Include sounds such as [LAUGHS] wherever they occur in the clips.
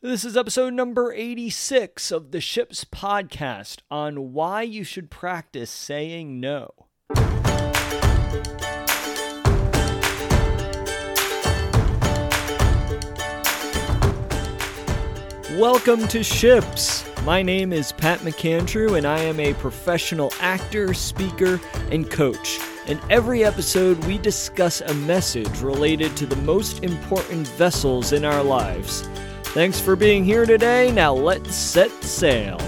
This is episode number 86 of the Ships podcast on why you should practice saying no. Welcome to Ships. My name is Pat McAndrew, and I am a professional actor, speaker, and coach. In every episode, we discuss a message related to the most important vessels in our lives. Thanks for being here today. Now let's set sail.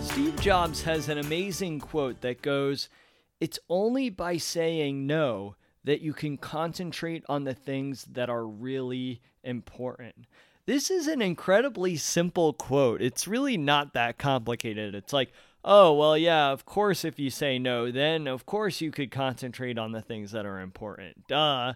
Steve Jobs has an amazing quote that goes, It's only by saying no that you can concentrate on the things that are really important. This is an incredibly simple quote. It's really not that complicated. It's like, oh, well, yeah, of course, if you say no, then of course you could concentrate on the things that are important. Duh.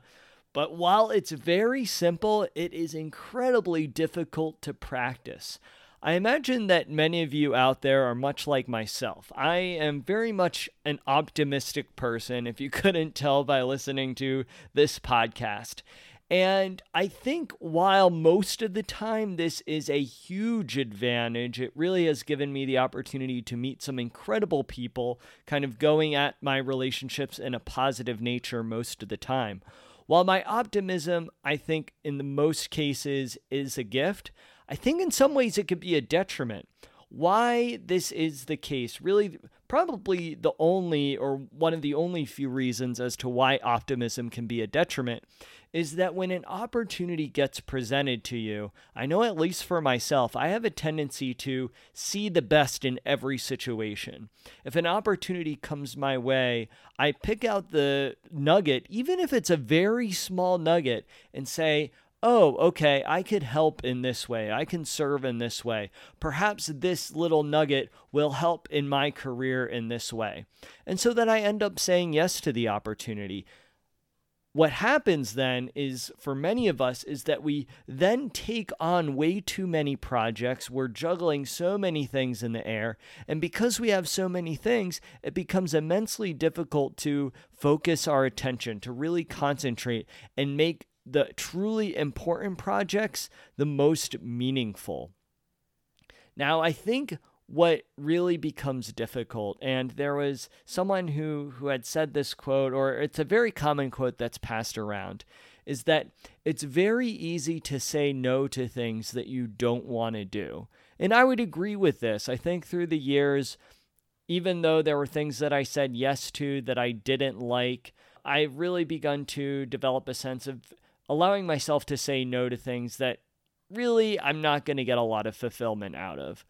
But while it's very simple, it is incredibly difficult to practice. I imagine that many of you out there are much like myself. I am very much an optimistic person, if you [LAUGHS] couldn't tell by listening to this podcast. And I think while most of the time this is a huge advantage, it really has given me the opportunity to meet some incredible people, kind of going at my relationships in a positive nature most of the time. While my optimism, I think, in the most cases is a gift, I think in some ways it could be a detriment. Why this is the case, really, probably the only or one of the only few reasons as to why optimism can be a detriment is that when an opportunity gets presented to you, I know at least for myself, I have a tendency to see the best in every situation. If an opportunity comes my way, I pick out the nugget, even if it's a very small nugget, and say, oh, okay, I could help in this way. I can serve in this way. Perhaps this little nugget will help in my career in this way. And so then I end up saying yes to the opportunity what happens then is for many of us is that we then take on way too many projects we're juggling so many things in the air and because we have so many things it becomes immensely difficult to focus our attention to really concentrate and make the truly important projects the most meaningful now i think what really becomes difficult. And there was someone who who had said this quote, or it's a very common quote that's passed around, is that it's very easy to say no to things that you don't want to do. And I would agree with this. I think through the years, even though there were things that I said yes to that I didn't like, I've really begun to develop a sense of allowing myself to say no to things that really I'm not going to get a lot of fulfillment out of.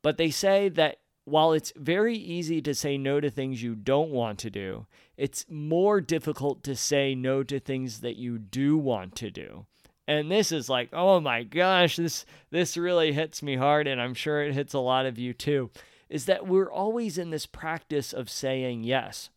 But they say that while it's very easy to say no to things you don't want to do, it's more difficult to say no to things that you do want to do. And this is like, oh my gosh, this this really hits me hard and I'm sure it hits a lot of you too. Is that we're always in this practice of saying yes.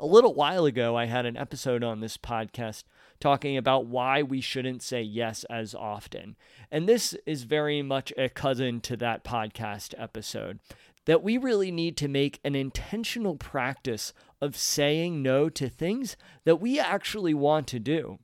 A little while ago I had an episode on this podcast talking about why we shouldn't say yes as often. And this is very much a cousin to that podcast episode. That we really need to make an intentional practice of saying no to things that we actually want to do.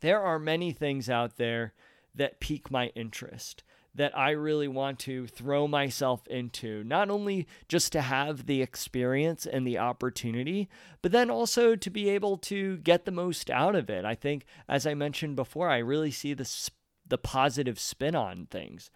There are many things out there that pique my interest that I really want to throw myself into, not only just to have the experience and the opportunity, but then also to be able to get the most out of it. I think, as I mentioned before, I really see the, the positive spin on things.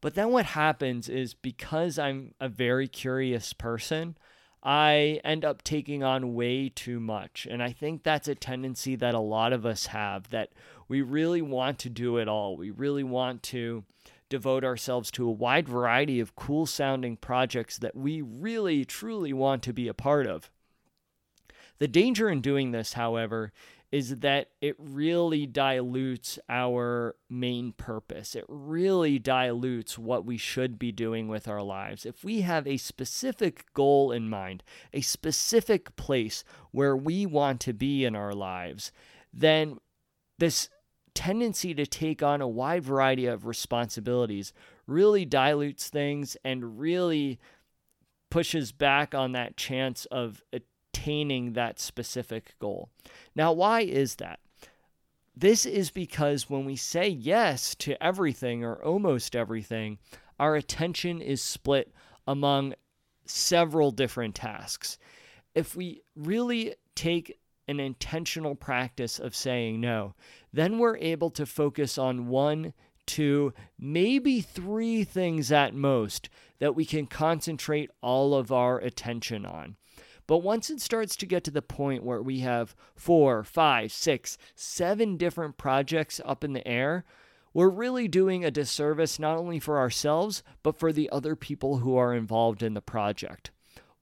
But then what happens is because I'm a very curious person, I end up taking on way too much. And I think that's a tendency that a lot of us have that we really want to do it all. We really want to devote ourselves to a wide variety of cool sounding projects that we really, truly want to be a part of. The danger in doing this, however, is that it really dilutes our main purpose. It really dilutes what we should be doing with our lives. If we have a specific goal in mind, a specific place where we want to be in our lives, then this tendency to take on a wide variety of responsibilities really dilutes things and really pushes back on that chance of attaining that specific goal. Now, why is that? This is because when we say yes to everything or almost everything, our attention is split among several different tasks. If we really take an intentional practice of saying no, then we're able to focus on one, two, maybe three things at most that we can concentrate all of our attention on. But once it starts to get to the point where we have four, five, six, seven different projects up in the air, we're really doing a disservice not only for ourselves, but for the other people who are involved in the project.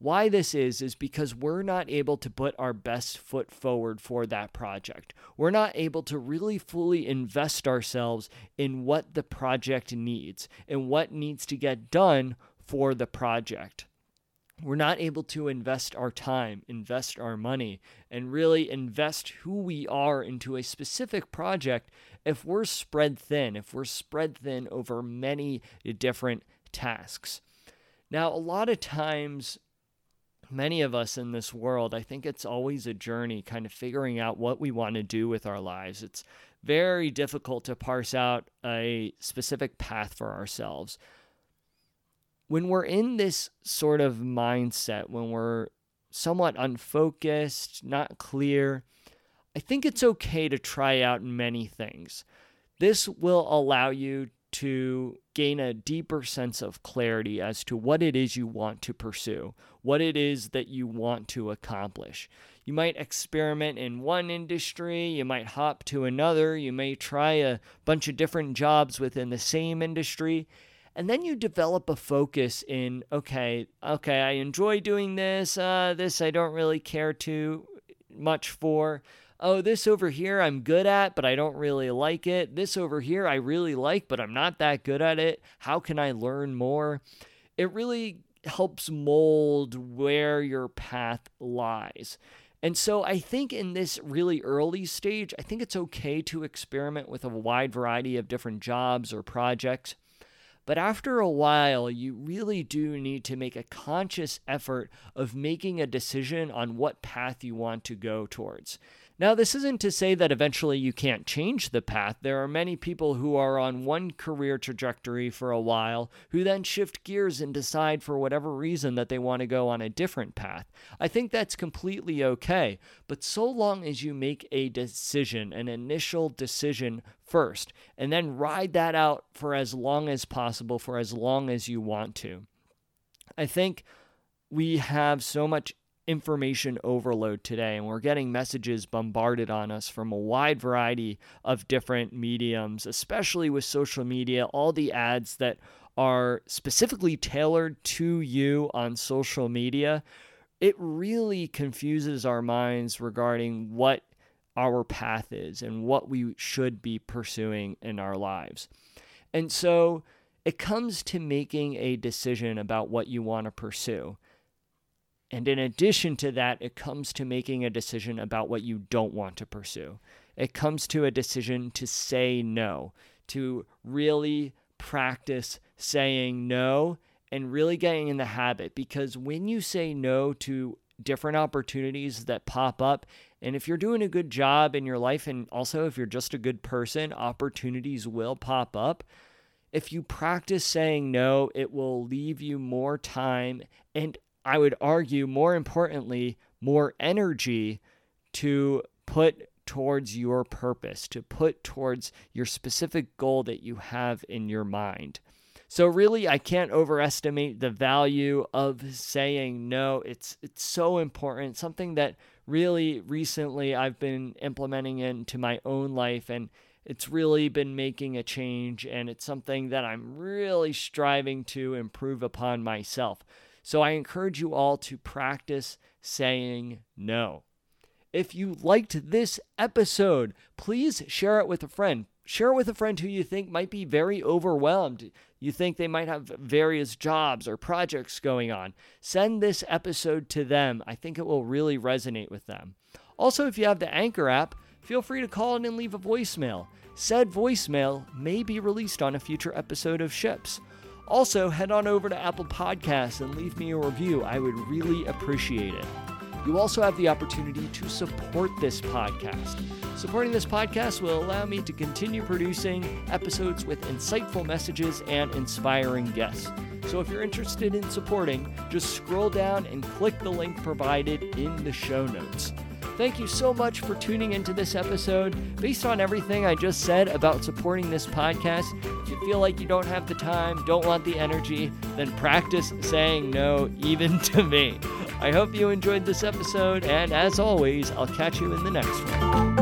Why this is, is because we're not able to put our best foot forward for that project. We're not able to really fully invest ourselves in what the project needs and what needs to get done for the project we're not able to invest our time, invest our money, and really invest who we are into a specific project if we're spread thin, if we're spread thin over many different tasks. Now, a lot of times, many of us in this world, I think it's always a journey kind of figuring out what we want to do with our lives. It's very difficult to parse out a specific path for ourselves when we're in this sort of mindset, when we're somewhat unfocused, not clear, I think it's okay to try out many things. This will allow you to gain a deeper sense of clarity as to what it is you want to pursue, what it is that you want to accomplish. You might experiment in one industry, you might hop to another, you may try a bunch of different jobs within the same industry, and then you develop a focus in okay okay i enjoy doing this uh, this i don't really care too much for oh this over here i'm good at but i don't really like it this over here i really like but i'm not that good at it how can i learn more it really helps mold where your path lies and so I think in this really early stage, I think it's okay to experiment with a wide variety of different jobs or projects. But after a while, you really do need to make a conscious effort of making a decision on what path you want to go towards. Now, this isn't to say that eventually you can't change the path. There are many people who are on one career trajectory for a while who then shift gears and decide for whatever reason that they want to go on a different path. I think that's completely okay. But so long as you make a decision, an initial decision first, and then ride that out for as long as possible, for as long as you want to. I think we have so much information overload today, and we're getting messages bombarded on us from a wide variety of different mediums, especially with social media, all the ads that are specifically tailored to you on social media. It really confuses our minds regarding what our path is and what we should be pursuing in our lives. And so it comes to making a decision about what you want to pursue. And in addition to that, it comes to making a decision about what you don't want to pursue. It comes to a decision to say no, to really practice saying no and really getting in the habit. Because when you say no to different opportunities that pop up, and if you're doing a good job in your life, and also if you're just a good person, opportunities will pop up. If you practice saying no, it will leave you more time and I would argue, more importantly, more energy to put towards your purpose, to put towards your specific goal that you have in your mind. So really I can't overestimate the value of saying no. It's it's so important, something that really recently I've been implementing into my own life and it's really been making a change and it's something that I'm really striving to improve upon myself. So I encourage you all to practice saying no. If you liked this episode, please share it with a friend. Share it with a friend who you think might be very overwhelmed. You think they might have various jobs or projects going on. Send this episode to them. I think it will really resonate with them. Also, if you have the Anchor app, feel free to call in and leave a voicemail. Said voicemail may be released on a future episode of Ships. Also, head on over to Apple Podcasts and leave me a review. I would really appreciate it. You also have the opportunity to support this podcast. Supporting this podcast will allow me to continue producing episodes with insightful messages and inspiring guests. So if you're interested in supporting, just scroll down and click the link provided in the show notes. Thank you so much for tuning into this episode. Based on everything I just said about supporting this podcast, if you feel like you don't have the time, don't want the energy, then practice saying no, even [LAUGHS] to me. I hope you enjoyed this episode, and as always, I'll catch you in the next one.